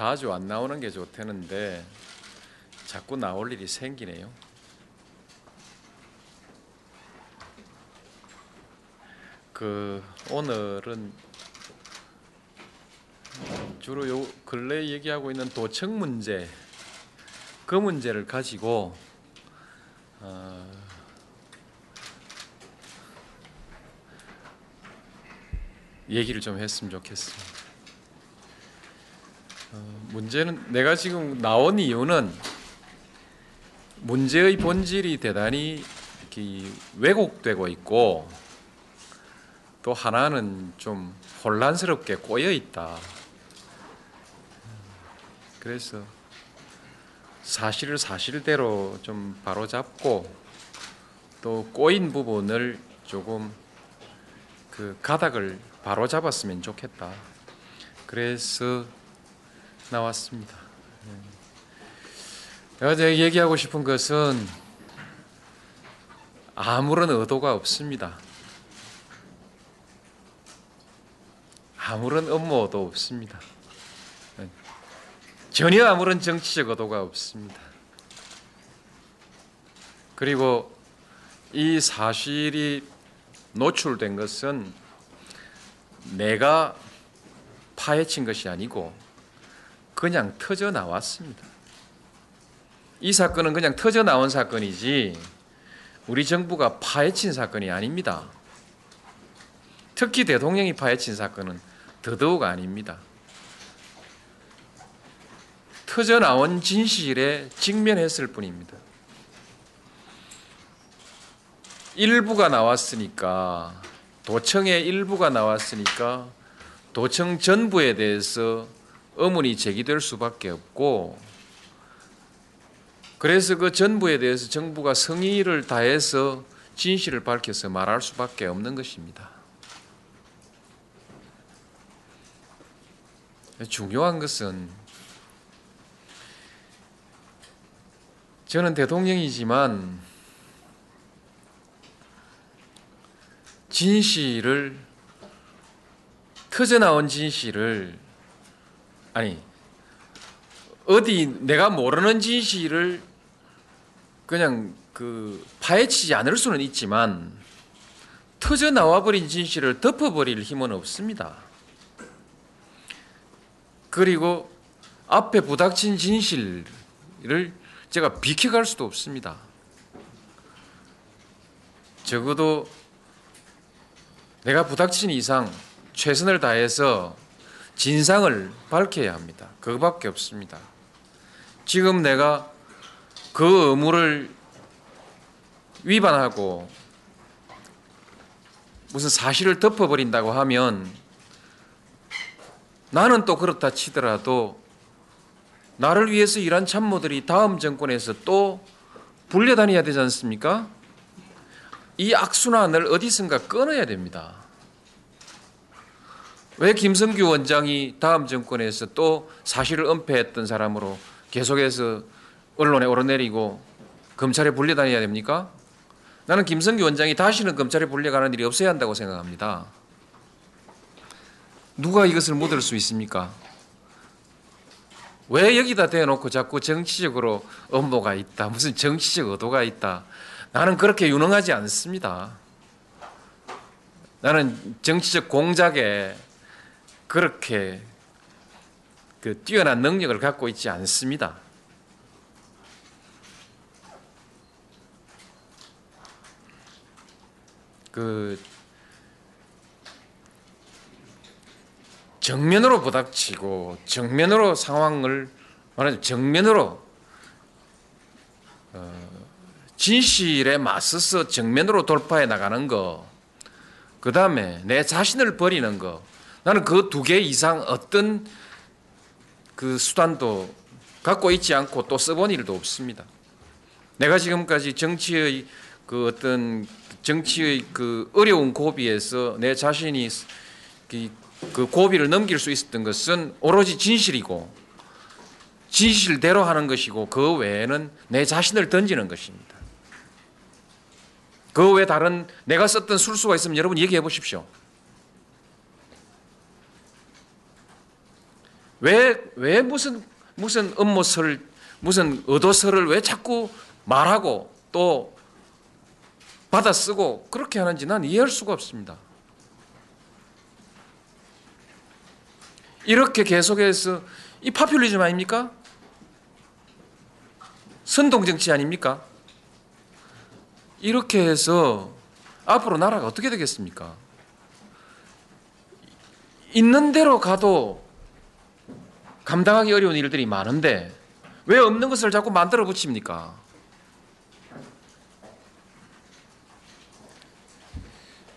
자주 안 나오는 게 좋다는데 자꾸 나올 일이 생기네요. 그 오늘은 주로 요 근래 얘기하고 있는 도청 문제 그 문제를 가지고 어, 얘기를 좀 했으면 좋겠습니다. 어, 문제는 내가 지금 나온 이유는 문제의 본질이 대단히 왜곡되고 있고 또 하나는 좀 혼란스럽게 꼬여 있다. 그래서 사실을 사실대로 좀 바로잡고 또 꼬인 부분을 조금 그 가닥을 바로잡았으면 좋겠다. 그래서 나왔습니다. 내가 제가 얘기하고 싶은 것은 아무런 의도가 없습니다. 아무런 음모도 없습니다. 전혀 아무런 정치적 의도가 없습니다. 그리고 이 사실이 노출된 것은 내가 파헤친 것이 아니고 그냥 터져 나왔습니다. 이 사건은 그냥 터져 나온 사건이지 우리 정부가 파헤친 사건이 아닙니다. 특히 대통령이 파헤친 사건은 더더욱 아닙니다. 터져 나온 진실에 직면했을 뿐입니다. 일부가 나왔으니까 도청의 일부가 나왔으니까 도청 전부에 대해서 의문이 제기될 수밖에 없고 그래서 그 전부에 대해서 정부가 성의를 다해서 진실을 밝혀서 말할 수밖에 없는 것입니다. 중요한 것은 저는 대통령이지만 진실을 터져 나온 진실을 아니 어디 내가 모르는 진실을 그냥 그 파헤치지 않을 수는 있지만 터져 나와 버린 진실을 덮어버릴 힘은 없습니다. 그리고 앞에 부닥친 진실을 제가 비켜갈 수도 없습니다. 적어도 내가 부닥친 이상 최선을 다해서 진상을 밝혀야 합니다. 그거밖에 없습니다. 지금 내가 그 의무를 위반하고 무슨 사실을 덮어버린다고 하면 나는 또 그렇다 치더라도 나를 위해서 일한 참모들이 다음 정권에서 또 불려다녀야 되지 않습니까? 이 악순환을 어디선가 끊어야 됩니다. 왜 김성규 원장이 다음 정권에서 또 사실을 은폐했던 사람으로 계속해서 언론에 오르내리고 검찰에 불려다녀야 됩니까? 나는 김성규 원장이 다시는 검찰에 불려가는 일이 없어야 한다고 생각합니다. 누가 이것을 묻을 수 있습니까? 왜 여기다 대놓고 자꾸 정치적으로 업무가 있다, 무슨 정치적 의도가 있다. 나는 그렇게 유능하지 않습니다. 나는 정치적 공작에 그렇게 그 뛰어난 능력을 갖고 있지 않습니다. 그 정면으로 부닥치고 정면으로 상황을 말하자면 정면으로 어, 진실에 맞서서 정면으로 돌파해 나가는 거, 그 다음에 내 자신을 버리는 거, 나는 그 두 개 이상 어떤 그 수단도 갖고 있지 않고 또 써본 일도 없습니다. 내가 지금까지 정치의 그 어떤 정치의 그 어려운 고비에서 내 자신이 그- 그 고비를 넘길 수 있었던 것은 오로지 진실이고 진실대로 하는 것이고 그 외에는 내 자신을 던지는 것입니다. 그 외에 다른 내가 썼던 술수가 있으면 여러분 얘기해 보십시오. 왜, 왜 무슨, 무슨 음모설, 무슨 의도설을 왜 자꾸 말하고 또 받아 쓰고 그렇게 하는지 난 이해할 수가 없습니다. 이렇게 계속해서 이 파퓰리즘 아닙니까? 선동 정치 아닙니까? 이렇게 해서 앞으로 나라가 어떻게 되겠습니까? 있는 대로 가도 감당하기 어려운 일들이 많은데 왜 없는 것을 자꾸 만들어 붙입니까?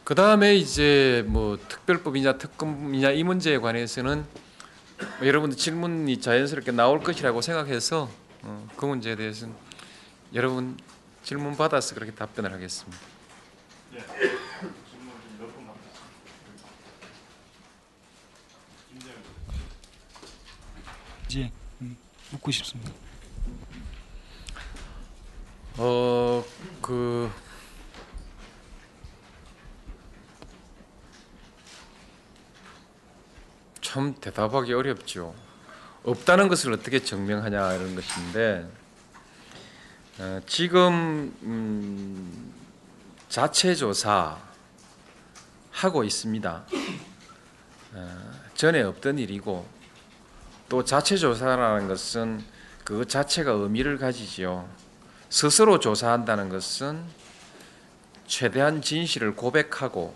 그 다음에 이제 뭐 특별법이냐 특검이냐 이 문제에 관해서는 뭐 여러분들 질문이 자연스럽게 나올 것이라고 생각해서 어, 그 문제에 대해서는 여러분 질문 받아서 그렇게 답변을 하겠습니다. 이제 음, 묻고 싶습니다. 어, 그 참 대답하기 어렵죠. 없다는 것을 어떻게 증명하냐 이런 것인데 어, 지금 음, 자체 조사 하고 있습니다. 어, 전에 없던 일이고 또 자체 조사라는 것은 그 자체가 의미를 가지지요. 스스로 조사한다는 것은 최대한 진실을 고백하고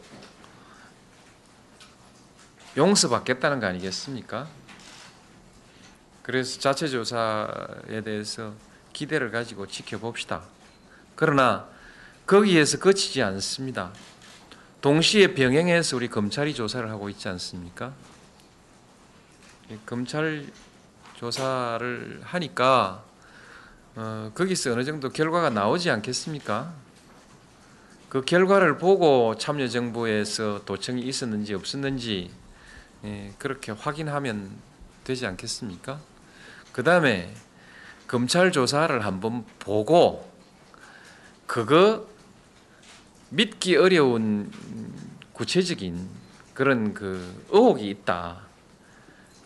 용서받겠다는 거 아니겠습니까? 그래서 자체 조사에 대해서 기대를 가지고 지켜봅시다. 그러나 거기에서 그치지 않습니다. 동시에 병행해서 우리 검찰이 조사를 하고 있지 않습니까? 이 검찰 조사를 하니까 어, 거기서 어느 정도 결과가 나오지 않겠습니까? 그 결과를 보고 참여정부에서 도청이 있었는지 없었는지 예, 그렇게 확인하면 되지 않겠습니까? 그 다음에 검찰 조사를 한번 보고 그거 믿기 어려운 구체적인 그런 그 의혹이 있다.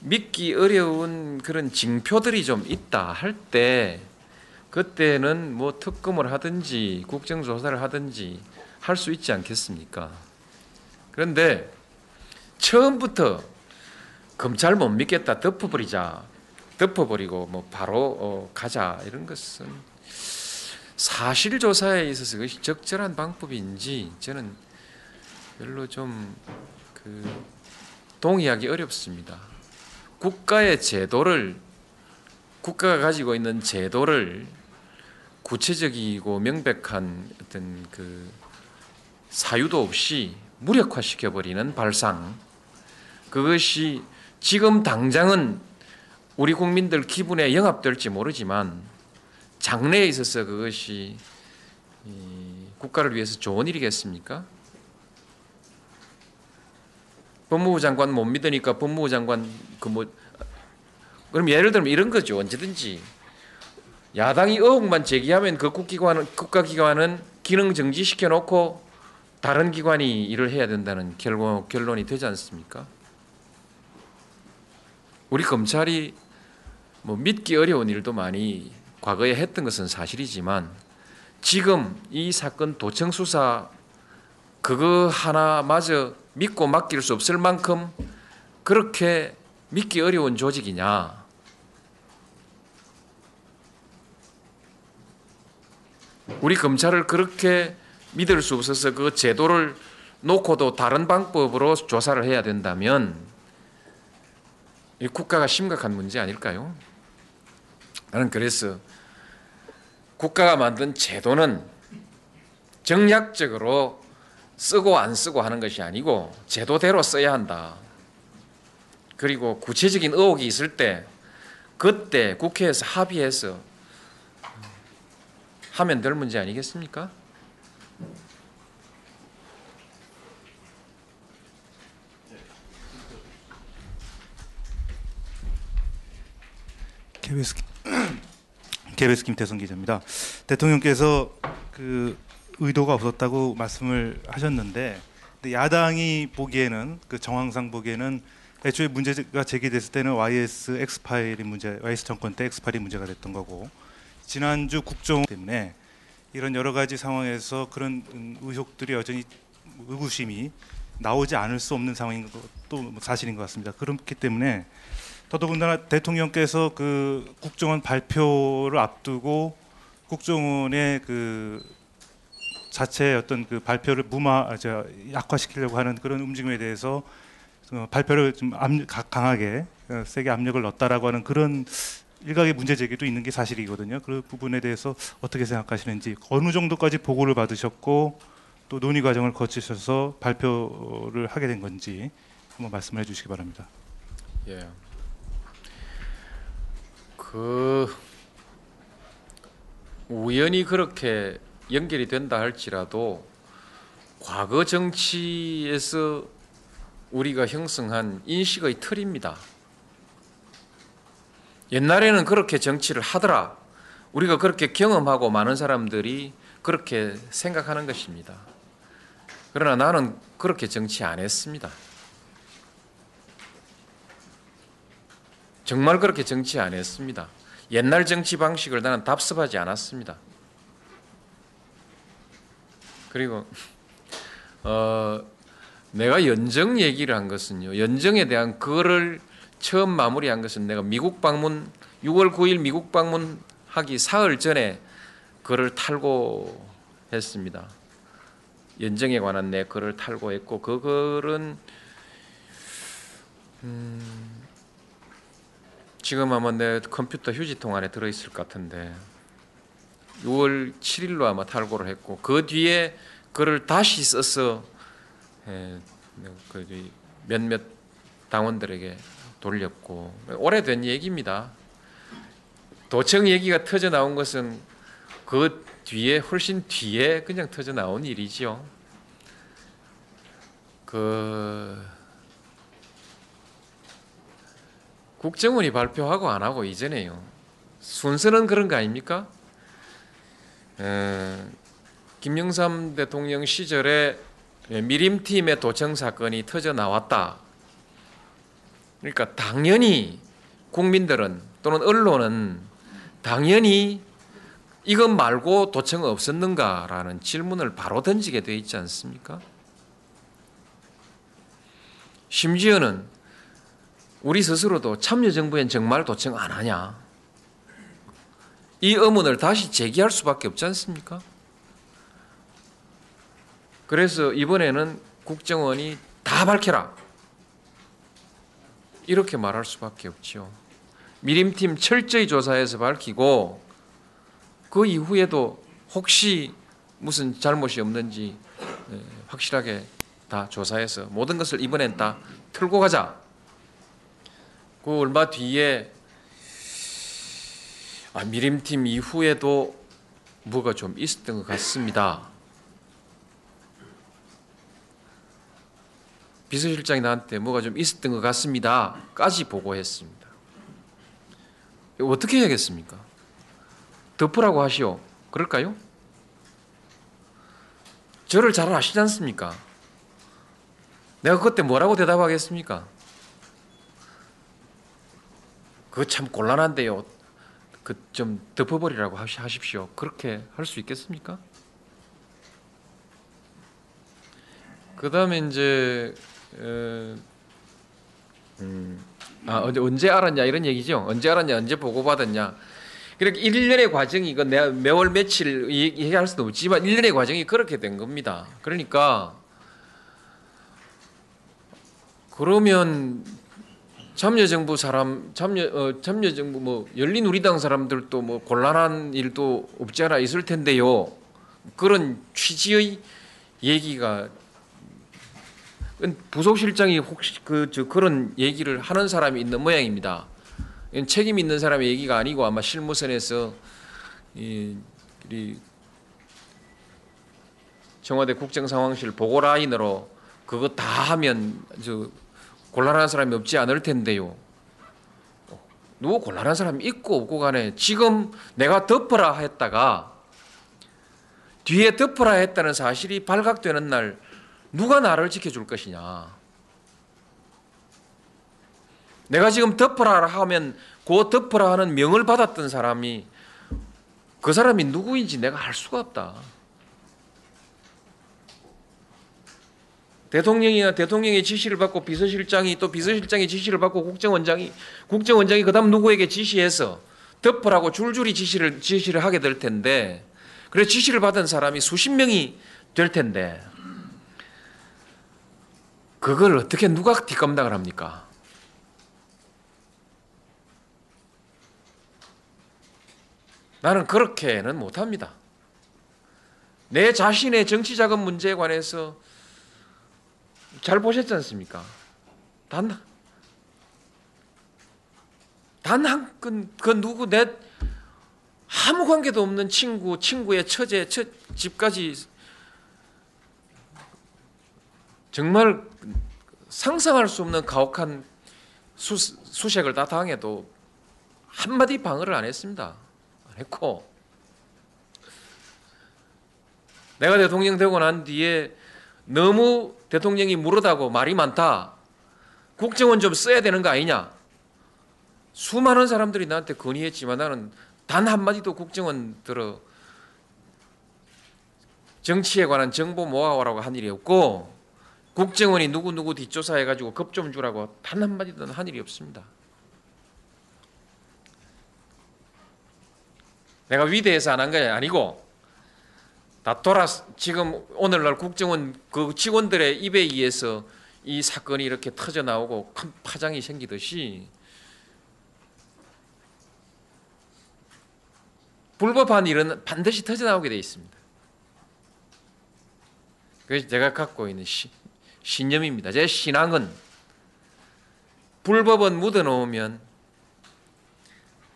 믿기 어려운 그런 징표들이 좀 있다 할 때 그때는 뭐 특검을 하든지 국정조사를 하든지 할 수 있지 않겠습니까? 그런데 처음부터 검찰 못 믿겠다 덮어버리자 덮어버리고 뭐 바로 어, 가자 이런 것은 사실 조사에 있어서 그것이 적절한 방법인지 저는 별로 좀 그 동의하기 어렵습니다. 국가의 제도를 국가가 가지고 있는 제도를 구체적이고 명백한 어떤 그 사유도 없이 무력화시켜 버리는 발상 그것이 지금 당장은 우리 국민들 기분에 영합될지 모르지만 장래에 있어서 그것이 이 국가를 위해서 좋은 일이겠습니까? 법무부 장관 못 믿으니까 법무부 장관 그 뭐 그럼 예를 들면 이런 거죠 언제든지 야당이 의혹만 제기하면 그 국기관 국가기관은 기능 정지시켜 놓고 다른 기관이 일을 해야 된다는 결론 결론이 되지 않습니까? 우리 검찰이 뭐 믿기 어려운 일도 많이 과거에 했던 것은 사실이지만 지금 이 사건 도청 수사 그거 하나마저 믿고 맡길 수 없을 만큼 그렇게 믿기 어려운 조직이냐? 우리 검찰을 그렇게 믿을 수 없어서 그 제도를 놓고도 다른 방법으로 조사를 해야 된다면 이 국가가 심각한 문제 아닐까요? 나는 그래서 국가가 만든 제도는 정략적으로 쓰고 안 쓰고 하는 것이 아니고 제도대로 써야 한다. 그리고 구체적인 의혹이 있을 때 그때 국회에서 합의해서 하면 될 문제 아니겠습니까? KBS KBS 김태성 기자입니다. 대통령께서 그 의도가 없었다고 말씀을 하셨는데 야당이 보기에는 그 정황상 보기에는 애초에 문제가 제기됐을 때는 YS X 파일이 문제, YS 정권 때 X 파일이 문제가 됐던 거고 지난주 국정 때문에 이런 여러 가지 상황에서 그런 음, 의혹들이 여전히 의구심이 나오지 않을 수 없는 상황인 것도 사실인 것 같습니다. 그렇기 때문에 더더군다나 대통령께서 그 국정원 발표를 앞두고 국정원의 그 자체의 어떤 그 발표를 무마 아, 저 약화시키려고 하는 그런 움직임에 대해서 어, 발표를 좀 압, 가- 강하게 어, 세게 압력을 넣었다라고 하는 그런 일각의 문제 제기도 있는 게 사실이거든요. 그 부분에 대해서 어떻게 생각하시는지 어느 정도까지 보고를 받으셨고 또 논의 과정을 거치셔서 발표를 하게 된 건지 한번 말씀해 주시기 바랍니다. 예. 그 우연히 그렇게 연결이 된다 할지라도 과거 정치에서 우리가 형성한 인식의 틀입니다. 옛날에는 그렇게 정치를 하더라. 우리가 그렇게 경험하고 많은 사람들이 그렇게 생각하는 것입니다. 그러나 나는 그렇게 정치 안 했습니다. 정말 그렇게 정치 안 했습니다. 옛날 정치 방식을 나는 답습하지 않았습니다. 그리고 어, 내가 연정 얘기를 한 것은요. 연정에 대한 그거를 처음 마무리한 것은 내가 미국 방문 6월 9일 미국 방문하기 사흘 전에 그를 탈고했습니다. 연정에 관한 내 글을 탈고했고 그 글은 지금 아마 내 컴퓨터 휴지통 안에 들어있을 것 같은데 6월 7일로 아마 탈고를 했고 그 뒤에 그를 다시 써서 예, 그 몇몇 당원들에게 돌렸고 오래된 얘기입니다. 도청 얘기가 터져 나온 것은 그 뒤에 훨씬 뒤에 그냥 터져 나온 일이지요. 그 국정원이 발표하고 안 하고 이전에요. 순서는 그런 거 아닙니까? 에, 김영삼 대통령 시절에 미림팀의 도청 사건이 터져 나왔다. 그러니까 당연히 국민들은 또는 언론은 당연히 이것 말고 도청 없었는가라는 질문을 바로 던지게 돼 있지 않습니까? 심지어는 우리 스스로도 참여정부엔 정말 도청 안 하냐? 이 의문을 다시 제기할 수밖에 없지 않습니까? 그래서 이번에는 국정원이 다 밝혀라. 이렇게 말할 수밖에 없지요. 미림팀 철저히 조사해서 밝히고 그 이후에도 혹시 무슨 잘못이 없는지 예, 확실하게 다 조사해서 모든 것을 이번엔 다 틀고 가자. 그 얼마 뒤에 아, 미림팀 이후에도 뭐가 좀 있었던 것 같습니다. 비서실장이 나한테 뭐가 좀 있었던 것 같습니다.까지 보고했습니다. 어떻게 해야겠습니까? 덮으라고 하시오. 그럴까요? 저를 잘 아시지 않습니까? 내가 그때 뭐라고 대답하겠습니까? 그거 참 곤란한데요. 그 좀 덮어버리라고 하십시오. 그렇게 할 수 있겠습니까? 그 다음에 이제 어, 음, 아 언제 언제 알았냐 이런 얘기죠. 언제 알았냐, 언제 보고 받았냐. 그렇게 일련의 과정이 내가 매월 며칠 얘기- 얘기할 수도 없지만 일련의 과정이 그렇게 된 겁니다. 그러니까 그러면 참여정부 사람 참여 어, 참여정부 뭐 열린우리당 사람들도 뭐 곤란한 일도 없지 않아 있을 텐데요. 그런 취지의 얘기가 부속실장이 혹시 그 저 그런 얘기를 하는 사람이 있는 모양입니다. 책임 있는 사람의 얘기가 아니고 아마 실무선에서 이, 이 청와대 국정상황실 보고 라인으로 그거 다 하면 저 곤란한 사람이 없지 않을 텐데요. 누구 곤란한 사람이 있고 없고 간에 지금 내가 덮어라 했다가 뒤에 덮어라 했다는 사실이 발각되는 날 누가 나를 지켜줄 것이냐. 내가 지금 덮어라 하면 그 덮어라 하는 명을 받았던 사람이 그 사람이 누구인지 내가 알 수가 없다. 대통령이나 대통령의 지시를 받고 비서실장이 또 비서실장의 지시를 받고 국정원장이 국정원장이 그다음 누구에게 지시해서 덮으라고 줄줄이 지시를 지시를 하게 될 텐데 그래 지시를 받은 사람이 수십 명이 될 텐데 그걸 어떻게 누가 뒷감당을 합니까? 나는 그렇게는 못합니다. 내 자신의 정치 자금 문제에 관해서 잘 보셨지 않습니까? 단, 단한 건, 그 누구, 내 아무 관계도 없는 친구, 친구의 처제, 처, 집까지 정말 상상할 수 없는 가혹한 수, 수색을 다 당해도 한마디 방어를 안 했습니다. 안 했고, 내가 대통령 되고 난 뒤에 너무 대통령이 무르다고 말이 많다. 국정원 좀 써야 되는 거 아니냐. 수많은 사람들이 나한테 건의했지만 나는 단 한마디도 국정원 들어 정치에 관한 정보 모아오라고 한 일이 없고 국정원이 누구누구 뒷조사해가지고 급좀 주라고 단 한마디도 한 일이 없습니다. 내가 위대해서 안 한 게 아니고 다 돌아 지금 오늘날 국정원 그 직원들의 입에 의해서 이 사건이 이렇게 터져 나오고 큰 파장이 생기듯이 불법한 일은 반드시 터져 나오게 돼 있습니다. 그래서 제가 갖고 있는 시, 신념입니다. 제 신앙은 불법은 묻어 놓으면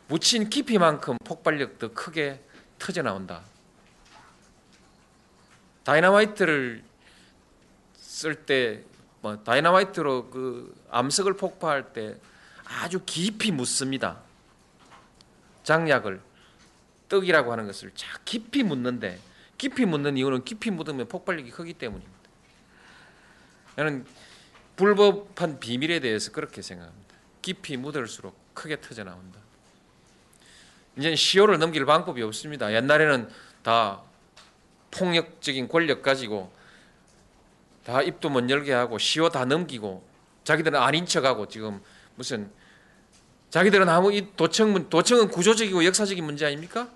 묻힌 깊이만큼 폭발력도 크게 터져 나온다. 다이너마이트를 쓸때 뭐 다이너마이트로 그 암석을 폭파할 때 아주 깊이 묻습니다. 장약을 떡이라고 하는 것을 자 깊이 묻는데 깊이 묻는 이유는 깊이 묻으면 폭발력이 크기 때문입니다. 나는 불법한 비밀에 대해서 그렇게 생각합니다. 깊이 묻을수록 크게 터져 나온다. 이제 시효를 넘길 방법이 없습니다. 옛날에는 다 폭력적인 권력 가지고 다 입도 못 열게 하고 시효 다 넘기고 자기들은 아닌 척하고 지금 무슨 자기들은 아무 이 도청 도청은 구조적이고 역사적인 문제 아닙니까?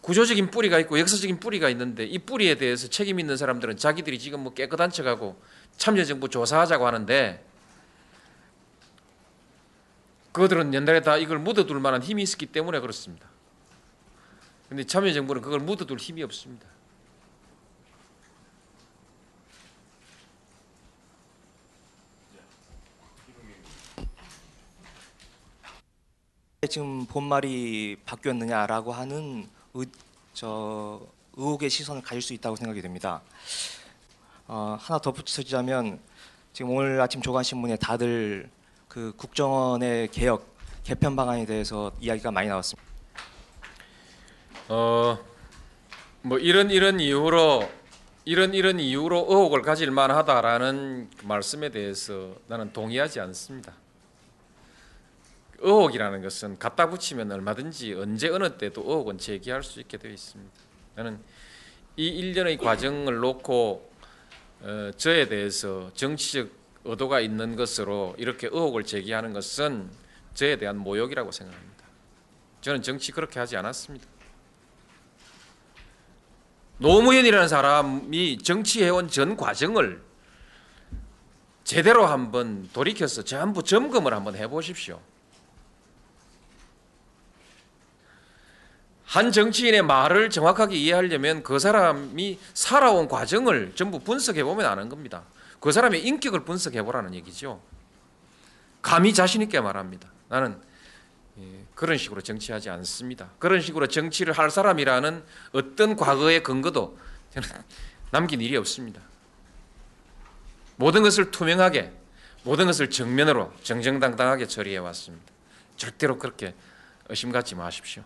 구조적인 뿌리가 있고 역사적인 뿌리가 있는데 이 뿌리에 대해서 책임 있는 사람들은 자기들이 지금 뭐 깨끗한 척하고 참여정부 조사하자고 하는데 그들은 옛날에 다 이걸 묻어둘 만한 힘이 있었기 때문에 그렇습니다. 근데 참여정부는 그걸 묻어둘 힘이 없습니다. 지금 본말이 바뀌었느냐라고 하는 의, 저 의혹의 시선을 가질 수 있다고 생각이 됩니다. 어, 하나 덧붙이자면 지금 오늘 아침 조간신문에 다들 그 국정원의 개혁 개편 방안에 대해서 이야기가 많이 나왔습니다. 어, 뭐 이런 이런 이유로 이런 이런 이유로 의혹을 가질 만하다라는 그 말씀에 대해서 나는 동의하지 않습니다. 의혹이라는 것은 갖다 붙이면 얼마든지 언제 어느 때도 의혹은 제기할 수 있게 되어 있습니다. 나는 이 일련의 과정을 놓고 어, 저에 대해서 정치적 의도가 있는 것으로 이렇게 의혹을 제기하는 것은 저에 대한 모욕이라고 생각합니다. 저는 정치 그렇게 하지 않았습니다. 노무현이라는 사람이 정치해온 전 과정을 제대로 한번 돌이켜서 전부 점검을 한번 해보십시오. 한 정치인의 말을 정확하게 이해하려면 그 사람이 살아온 과정을 전부 분석해 보면 아는 겁니다. 그 사람의 인격을 분석해 보라는 얘기죠. 감히 자신 있게 말합니다. 나는 예, 그런 식으로 정치하지 않습니다. 그런 식으로 정치를 할 사람이라는 어떤 과거의 근거도 저는 남긴 일이 없습니다. 모든 것을 투명하게, 모든 것을 정면으로 정정당당하게 처리해 왔습니다. 절대로 그렇게 의심 갖지 마십시오.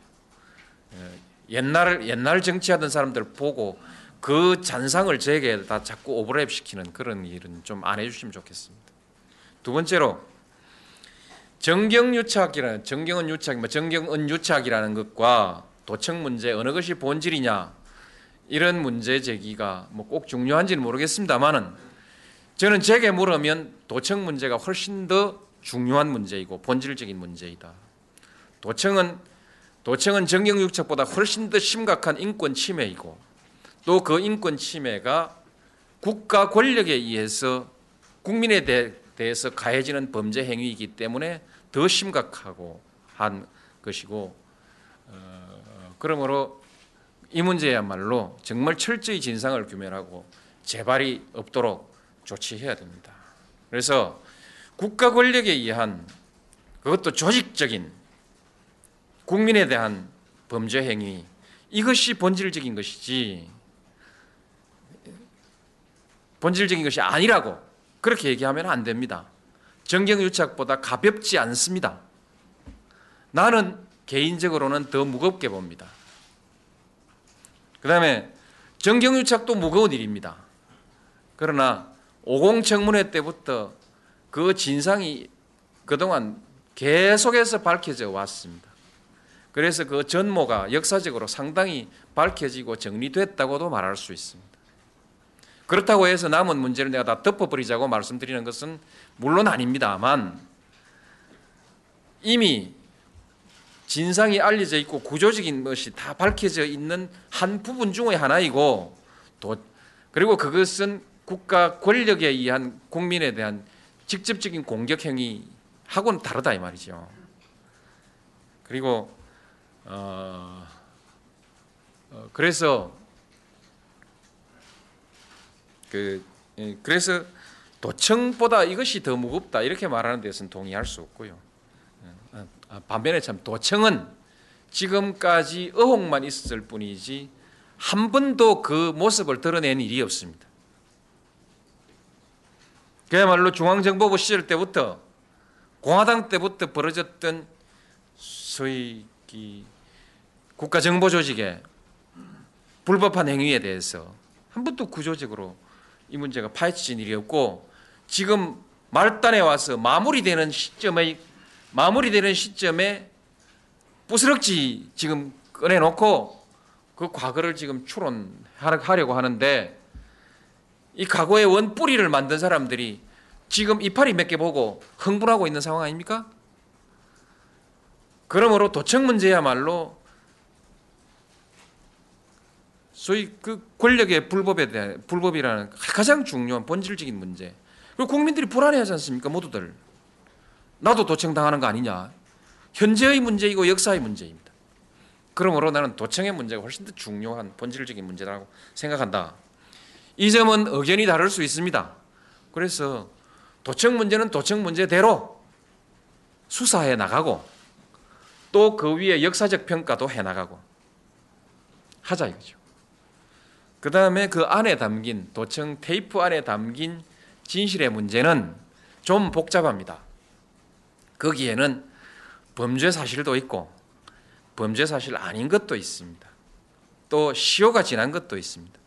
예, 옛날 옛날 정치하던 사람들 보고 그 잔상을 제게다 자꾸 오버랩 시키는 그런 일은 좀 안 해주시면 좋겠습니다. 두 번째로 정경유착이라는 정경은 유착, 뭐 정경은 유착이라는 것과 도청 문제 어느 것이 본질이냐 이런 문제 제기가 뭐 꼭 중요한지는 모르겠습니다만은 저는 제게 물으면 도청 문제가 훨씬 더 중요한 문제이고 본질적인 문제이다. 도청은 도청은 정경유착보다 훨씬 더 심각한 인권 침해이고 또 그 인권 침해가 국가 권력에 의해서 국민에 대, 대해서 가해지는 범죄 행위이기 때문에 더 심각하고 한 것이고 어, 그러므로 이 문제야말로 정말 철저히 진상을 규명하고 재발이 없도록 조치해야 됩니다. 그래서 국가 권력에 의한 그것도 조직적인 국민에 대한 범죄 행위 이것이 본질적인 것이지 본질적인 것이 아니라고 그렇게 얘기하면 안 됩니다. 정경유착보다 가볍지 않습니다. 나는 개인적으로는 더 무겁게 봅니다. 그 다음에 정경유착도 무거운 일입니다. 그러나 오공청문회 때부터 그 진상이 그동안 계속해서 밝혀져 왔습니다. 그래서 그 전모가 역사적으로 상당히 밝혀지고 정리됐다고도 말할 수 있습니다. 그렇다고 해서 남은 문제를 내가 다 덮어버리자고 말씀드리는 것은 물론 아닙니다만 이미 진상이 알려져 있고 구조적인 것이 다 밝혀져 있는 한 부분 중의 하나이고 또 그리고 그것은 국가 권력에 의한 국민에 대한 직접적인 공격 행위하고는 다르다 이 말이죠. 그리고 어, 어 그래서 그 예, 그래서 도청보다 이것이 더 무겁다 이렇게 말하는 데서는 동의할 수 없고요. 어, 아, 반면에 참 도청은 지금까지 의혹만 있었을 뿐이지 한 번도 그 모습을 드러낸 일이 없습니다. 그야말로 중앙정보부 시절 때부터 공화당 때부터 벌어졌던 소위 국가정보조직의 불법한 행위에 대해서 한 번도 구조적으로 이 문제가 파헤쳐진 일이 없고 지금 말단에 와서 마무리되는 시점에 마무리되는 시점에 부스럭지 지금 꺼내놓고 그 과거를 지금 추론하려고 하는데 이 과거의 원뿌리를 만든 사람들이 지금 이파리 몇 개 보고 흥분하고 있는 상황 아닙니까? 그러므로 도청 문제야말로 소위 그 권력의 불법에 대한 불법이라는 가장 중요한 본질적인 문제. 그리고 국민들이 불안해하지 않습니까? 모두들. 나도 도청 당하는 거 아니냐? 현재의 문제이고 역사의 문제입니다. 그러므로 나는 도청의 문제가 훨씬 더 중요한 본질적인 문제라고 생각한다. 이 점은 의견이 다를 수 있습니다. 그래서 도청 문제는 도청 문제대로 수사해 나가고 또 그 위에 역사적 평가도 해 나가고 하자 이거죠. 그 다음에 그 안에 담긴 도청 테이프 안에 담긴 진실의 문제는 좀 복잡합니다. 거기에는 범죄 사실도 있고 범죄 사실 아닌 것도 있습니다. 또 시효가 지난 것도 있습니다.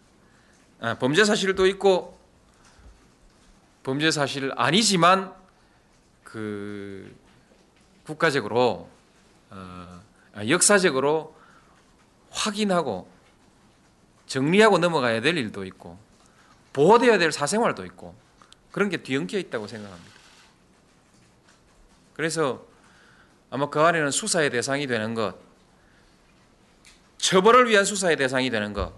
아, 범죄 사실도 있고 범죄 사실 아니지만 그 국가적으로 어, 역사적으로 확인하고 정리하고 넘어가야 될 일도 있고 보호되어야 될 사생활도 있고 그런 게 뒤엉켜 있다고 생각합니다. 그래서 아마 그 안에는 수사의 대상이 되는 것, 처벌을 위한 수사의 대상이 되는 것,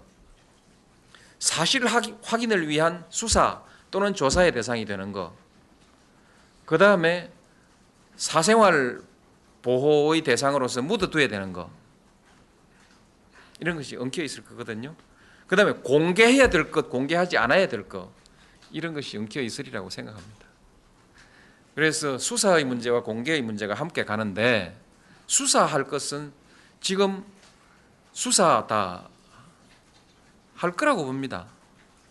사실 확인을 위한 수사 또는 조사의 대상이 되는 것, 그 다음에 사생활 보호의 대상으로서 묻어둬야 되는 것, 이런 것이 엉켜 있을 거거든요. 그 다음에 공개해야 될 것, 공개하지 않아야 될 것, 이런 것이 엉켜 있으리라고 생각합니다. 그래서 수사의 문제와 공개의 문제가 함께 가는데 수사할 것은 지금 수사 다 할 거라고 봅니다.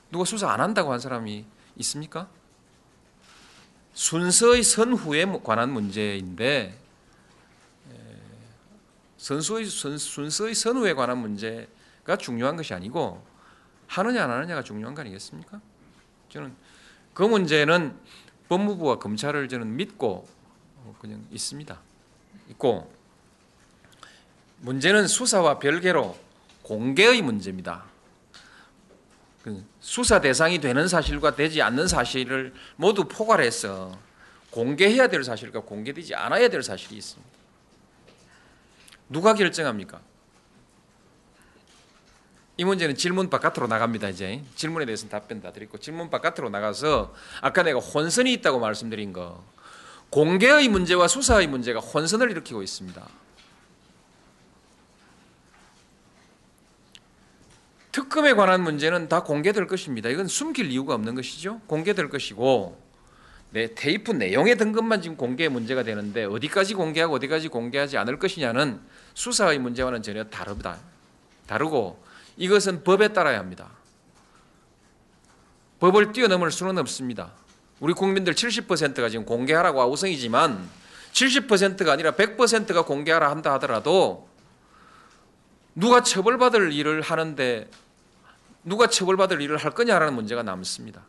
누가 수사 안 한다고 한 사람이 있습니까? 순서의 선후에 관한 문제인데 에, 선수의 순, 순서의 선후에 관한 문제가 중요한 것이 아니고 하느냐 안 하느냐가 중요한 거 아니겠습니까? 저는 그 문제는 법무부와 검찰을 저는 믿고 어, 그냥 있습니다. 있고 문제는 수사와 별개로 공개의 문제입니다. 그 수사 대상이 되는 사실과 되지 않는 사실을 모두 포괄해서 공개해야 될 사실과 공개되지 않아야 될 사실이 있습니다. 누가 결정합니까? 이 문제는 질문 바깥으로 나갑니다. 이제 질문에 대해서는 답변 다 드리고 질문 바깥으로 나가서 아까 내가 혼선이 있다고 말씀드린 거 공개의 문제와 수사의 문제가 혼선을 일으키고 있습니다. 특검에 관한 문제는 다 공개될 것입니다. 이건 숨길 이유가 없는 것이죠. 공개될 것이고 내 테이프 내용에 든 것만 지금 공개 문제가 되는데 어디까지 공개하고 어디까지 공개하지 않을 것이냐는 수사의 문제와는 전혀 다르다. 다르고 이것은 법에 따라야 합니다. 법을 뛰어넘을 수는 없습니다. 우리 국민들 70%가 지금 공개하라고 우성이지만 70%가 아니라 100%가 공개하라 한다 하더라도 누가 처벌받을 일을 하는데 누가 처벌받을 일을 할 거냐라는 문제가 남습니다.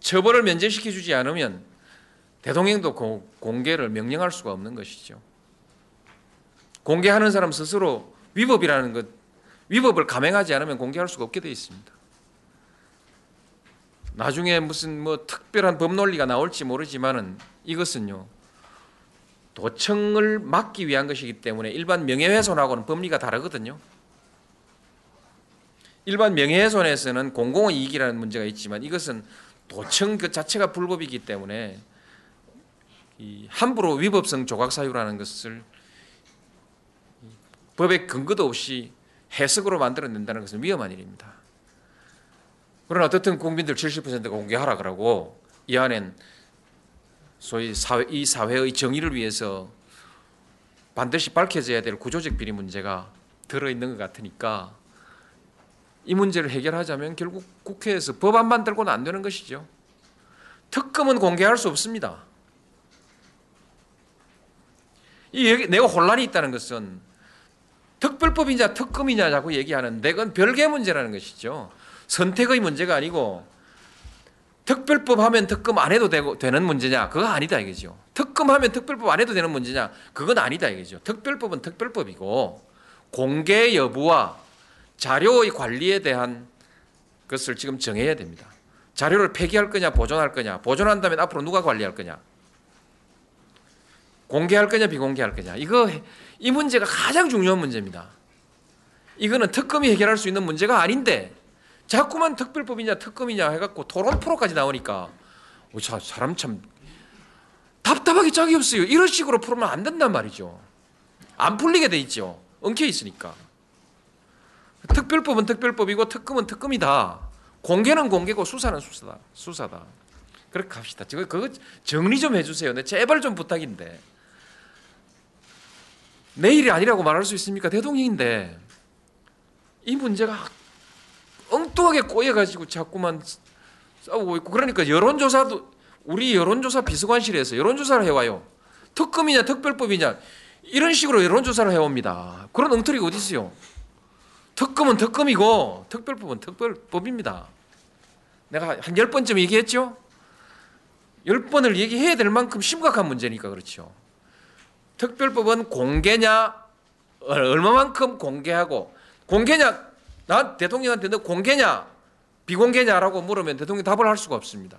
처벌을 면제시켜 주지 않으면 대통령도 고- 공개를 명령할 수가 없는 것이죠. 공개하는 사람 스스로 위법이라는 것, 위법을 감행하지 않으면 공개할 수가 없게 되어 있습니다. 나중에 무슨 뭐 특별한 법 논리가 나올지 모르지만은 이것은요 도청을 막기 위한 것이기 때문에 일반 명예훼손하고는 법리가 다르거든요. 일반 명예훼손에서는 공공의 이익이라는 문제가 있지만 이것은 도청 그 자체가 불법이기 때문에 이 함부로 위법성 조각 사유라는 것을 법의 근거도 없이 해석으로 만들어낸다는 것은 위험한 일입니다. 그러나 어떻든 국민들 70%가 공개하라 그러고 이 안엔 소위 사회, 이 사회의 정의를 위해서 반드시 밝혀져야 될 구조적 비리 문제가 들어있는 것 같으니까 이 문제를 해결하자면 결국 국회에서 법안만 들고는 안 되는 것이죠. 특검은 공개할 수 없습니다. 이 내가 혼란이 있다는 것은 특별법이냐 특검이냐 자꾸 얘기하는데 그건 별개 문제라는 것이죠. 선택의 문제가 아니고 특별법 하면 특검 안 해도 되고, 되는 문제냐? 그거 아니다 이거죠. 특검 하면 특별법 안 해도 되는 문제냐? 그건 아니다 이거죠. 특별법은 특별법이고 공개 여부와 자료의 관리에 대한 것을 지금 정해야 됩니다. 자료를 폐기할 거냐, 보존할 거냐, 보존한다면 앞으로 누가 관리할 거냐, 공개할 거냐, 비공개할 거냐. 이거 이 문제가 가장 중요한 문제입니다. 이거는 특검이 해결할 수 있는 문제가 아닌데 자꾸만 특별법이냐 특검이냐 해갖고 토론 프로까지 나오니까 어, 자, 사람 참 답답하게 짝이 없어요. 이런 식으로 풀으면 안 된단 말이죠. 안 풀리게 돼 있죠. 엉켜 있으니까. 특별법은 특별법이고 특검은 특검이다. 공개는 공개고 수사는 수사다. 수사다. 그렇게 합시다. 지금 그거 정리 좀 해주세요. 내 제발 좀 부탁인데. 내일이 아니라고 말할 수 있습니까? 대통령인데 이 문제가 엉뚱하게 꼬여가지고 자꾸만 싸우고 있고 그러니까 여론조사도 우리 여론조사 비서관실에서 여론조사를 해와요. 특검이냐 특별법이냐 이런 식으로 여론조사를 해옵니다. 그런 엉터리가 어디 있어요? 특검은 특검이고 특별법은 특별법입니다. 내가 한 열 번쯤 얘기했죠? 열 번을 얘기해야 될 만큼 심각한 문제니까 그렇죠. 특별법은 공개냐 얼마만큼 공개하고 공개냐 나 대통령한테 너 공개냐 비공개냐라고 물으면 대통령이 답을 할 수가 없습니다.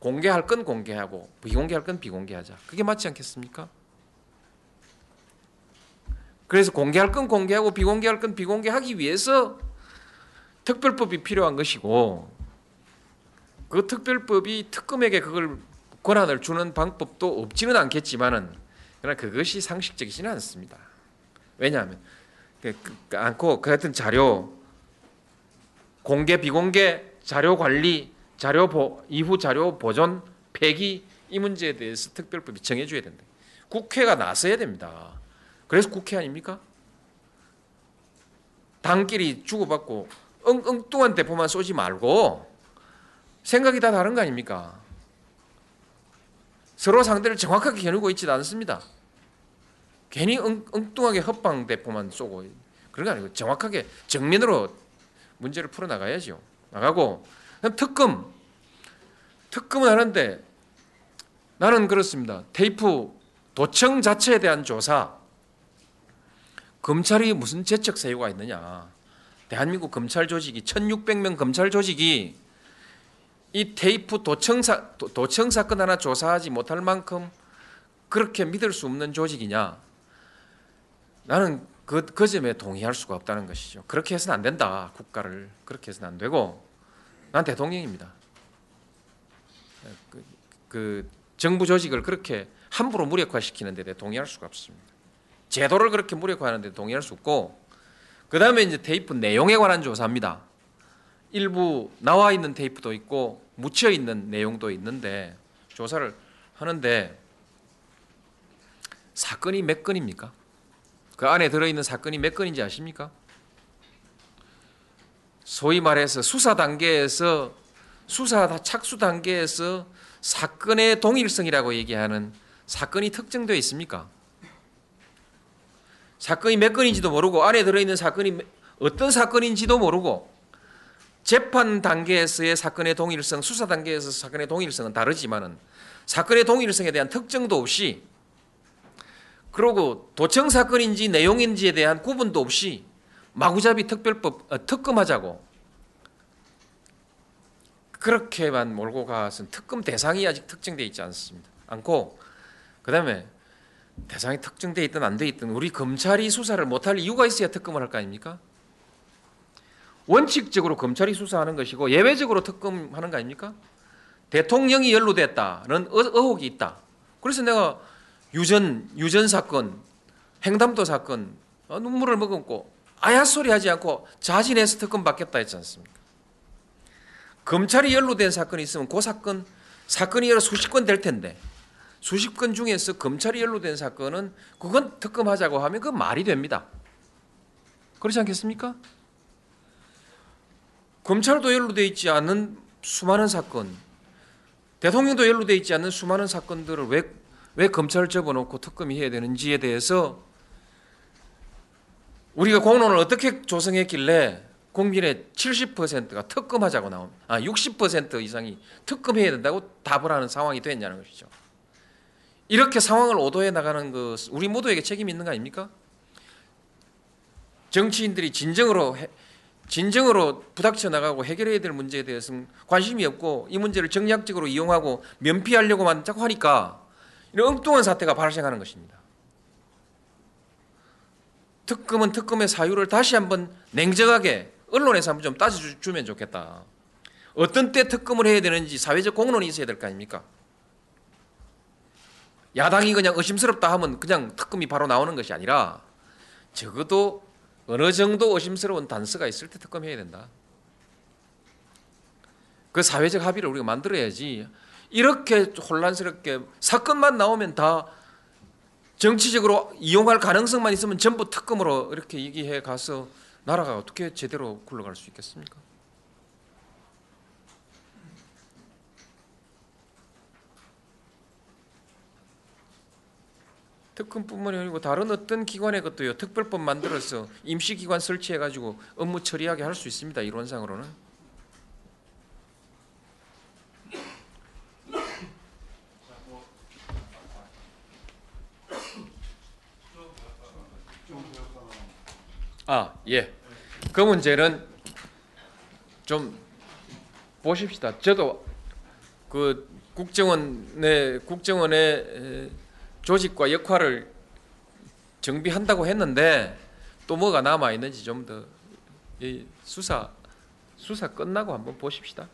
공개할 건 공개하고 비공개할 건 비공개하자. 그게 맞지 않겠습니까? 그래서 공개할 건 공개하고 비공개할 건 비공개하기 위해서 특별법이 필요한 것이고 그 특별법이 특검에게 그걸 권한을 주는 방법도 없지는 않겠지만은 그러나 그것이 상식적이지는 않습니다. 왜냐하면 그, 그, 않고 그 같은 자료 공개 비공개 자료 관리 자료 보, 이후 자료 보존 폐기 이 문제에 대해서 특별법이 정해줘야 된다. 국회가 나서야 됩니다. 그래서 국회 아닙니까? 당끼리 주고받고 엉, 엉뚱한 대포만 쏘지 말고 생각이 다 다른 거 아닙니까? 서로 상대를 정확하게 겨누고 있지도 않습니다. 괜히 엉, 엉뚱하게 헛방 대포만 쏘고 그런 거 아니고 정확하게 정면으로 문제를 풀어 나가야죠. 나가고 특검 특검은 하는데 나는 그렇습니다. 테이프 도청 자체에 대한 조사 검찰이 무슨 재적 사유가 있느냐? 대한민국 검찰 조직이 1,600명 검찰 조직이 이 테이프 도청 사 도- 도청 사건 하나 조사하지 못할 만큼 그렇게 믿을 수 없는 조직이냐? 나는 그, 그 점에 동의할 수가 없다는 것이죠. 그렇게 해서는 안 된다. 국가를 그렇게 해서는 안 되고 난 대통령입니다. 그, 그 정부 조직을 그렇게 함부로 무력화시키는데 대해 동의할 수가 없습니다. 제도를 그렇게 무력화하는 데 동의할 수 없고 그 다음에 이제 테이프 내용에 관한 조사입니다. 일부 나와 있는 테이프도 있고 묻혀 있는 내용도 있는데 조사를 하는데 사건이 몇 건입니까? 그 안에 들어있는 사건이 몇 건인지 아십니까? 소위 말해서 수사 단계에서 수사 착수 단계에서 사건의 동일성이라고 얘기하는 사건이 특정되어 있습니까? 사건이 몇 건인지도 모르고 안에 들어있는 사건이 어떤 사건인지도 모르고 재판 단계에서의 사건의 동일성, 수사 단계에서 사건의 동일성은 다르지만은 사건의 동일성에 대한 특정도 없이 그리고 도청 사건인지 내용인지에 대한 구분도 없이 마구잡이 특별법 어, 특검하자고 그렇게만 몰고 가서 특검 대상이 아직 특정돼 있지 않습니다. 않고 그다음에 대상이 특정돼 있든 안 돼 있든 우리 검찰이 수사를 못할 이유가 있어야 특검을 할 거 아닙니까? 원칙적으로 검찰이 수사하는 것이고 예외적으로 특검하는 거 아닙니까? 대통령이 연루됐다는 의- 의혹이 있다. 그래서 내가 유전 유전 사건, 횡담도 사건 어, 눈물을 머금고 아야 소리 하지 않고 자진해서 특검 받겠다 했지 않습니까? 검찰이 연루된 사건이 있으면 그 사건 사건이 여러 수십 건 될 텐데 수십 건 중에서 검찰이 연루된 사건은 그건 특검하자고 하면 그 말이 됩니다. 그렇지 않겠습니까? 검찰도 연루돼 있지 않은 수많은 사건, 대통령도 연루돼 있지 않는 수많은 사건들을 왜, 왜 검찰을 접어놓고 특검이 해야 되는지에 대해서 우리가 공론을 어떻게 조성했길래 국민의 70%가 특검하자고 나온, 아, 60% 이상이 특검해야 된다고 답을 하는 상황이 됐냐는 것이죠. 이렇게 상황을 오도해 나가는 것, 우리 모두에게 책임이 있는 거 아닙니까? 정치인들이 진정으로 해- 진정으로 부닥쳐 나가고 해결해야 될 문제에 대해서는 관심이 없고 이 문제를 정략적으로 이용하고 면피하려고만 자꾸 하니까 이런 엉뚱한 사태가 발생하는 것입니다. 특검은 특검의 사유를 다시 한번 냉정하게 언론에서 한번 좀 따져주면 좋겠다. 어떤 때 특검을 해야 되는지 사회적 공론이 있어야 될 거 아닙니까? 야당이 그냥 의심스럽다 하면 그냥 특검이 바로 나오는 것이 아니라 적어도 어느 정도 의심스러운 단서가 있을 때 특검해야 된다. 그 사회적 합의를 우리가 만들어야지. 이렇게 혼란스럽게 사건만 나오면 다 정치적으로 이용할 가능성만 있으면 전부 특검으로 이렇게 얘기해 가서 나라가 어떻게 제대로 굴러갈 수 있겠습니까? 특검뿐만이 아니고 다른 어떤 기관의 것도요 특별법 만들어서 임시기관 설치해 가지고 업무 처리하게 할 수 있습니다 이론상으로는. 아예그 문제는 좀 보십시다. 저도 그 국정원의 국정원의 에, 조직과 역할을 정비한다고 했는데 또 뭐가 남아 있는지 좀 더 수사 수사 끝나고 한번 보십시다.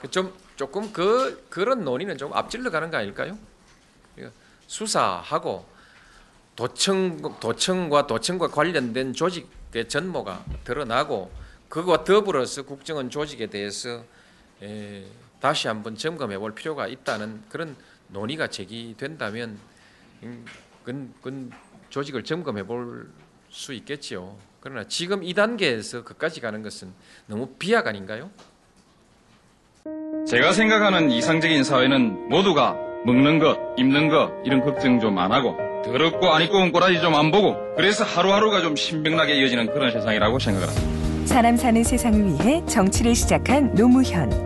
그좀 조금 그 그런 논의는 좀 앞질러 가는 거 아닐까요? 수사하고 도청 도청과 도청과 관련된 조직의 전모가 드러나고 그것과 더불어서 국정원 조직에 대해서 에, 다시 한번 점검해 볼 필요가 있다는 그런 논의가 제기된다면 음, 그건, 그건 조직을 점검해 볼 수 있겠지요. 그러나 지금 이 단계에서 그까지 가는 것은 너무 비약 아닌가요? 제가 생각하는 이상적인 사회는 모두가 먹는 것, 입는 것 이런 걱정 좀 안 하고 더럽고 안 입고 온 꼬라지 좀 안 보고 그래서 하루하루가 좀 신명나게 이어지는 그런 세상이라고 생각을 합니다. 사람 사는 세상을 위해 정치를 시작한 노무현.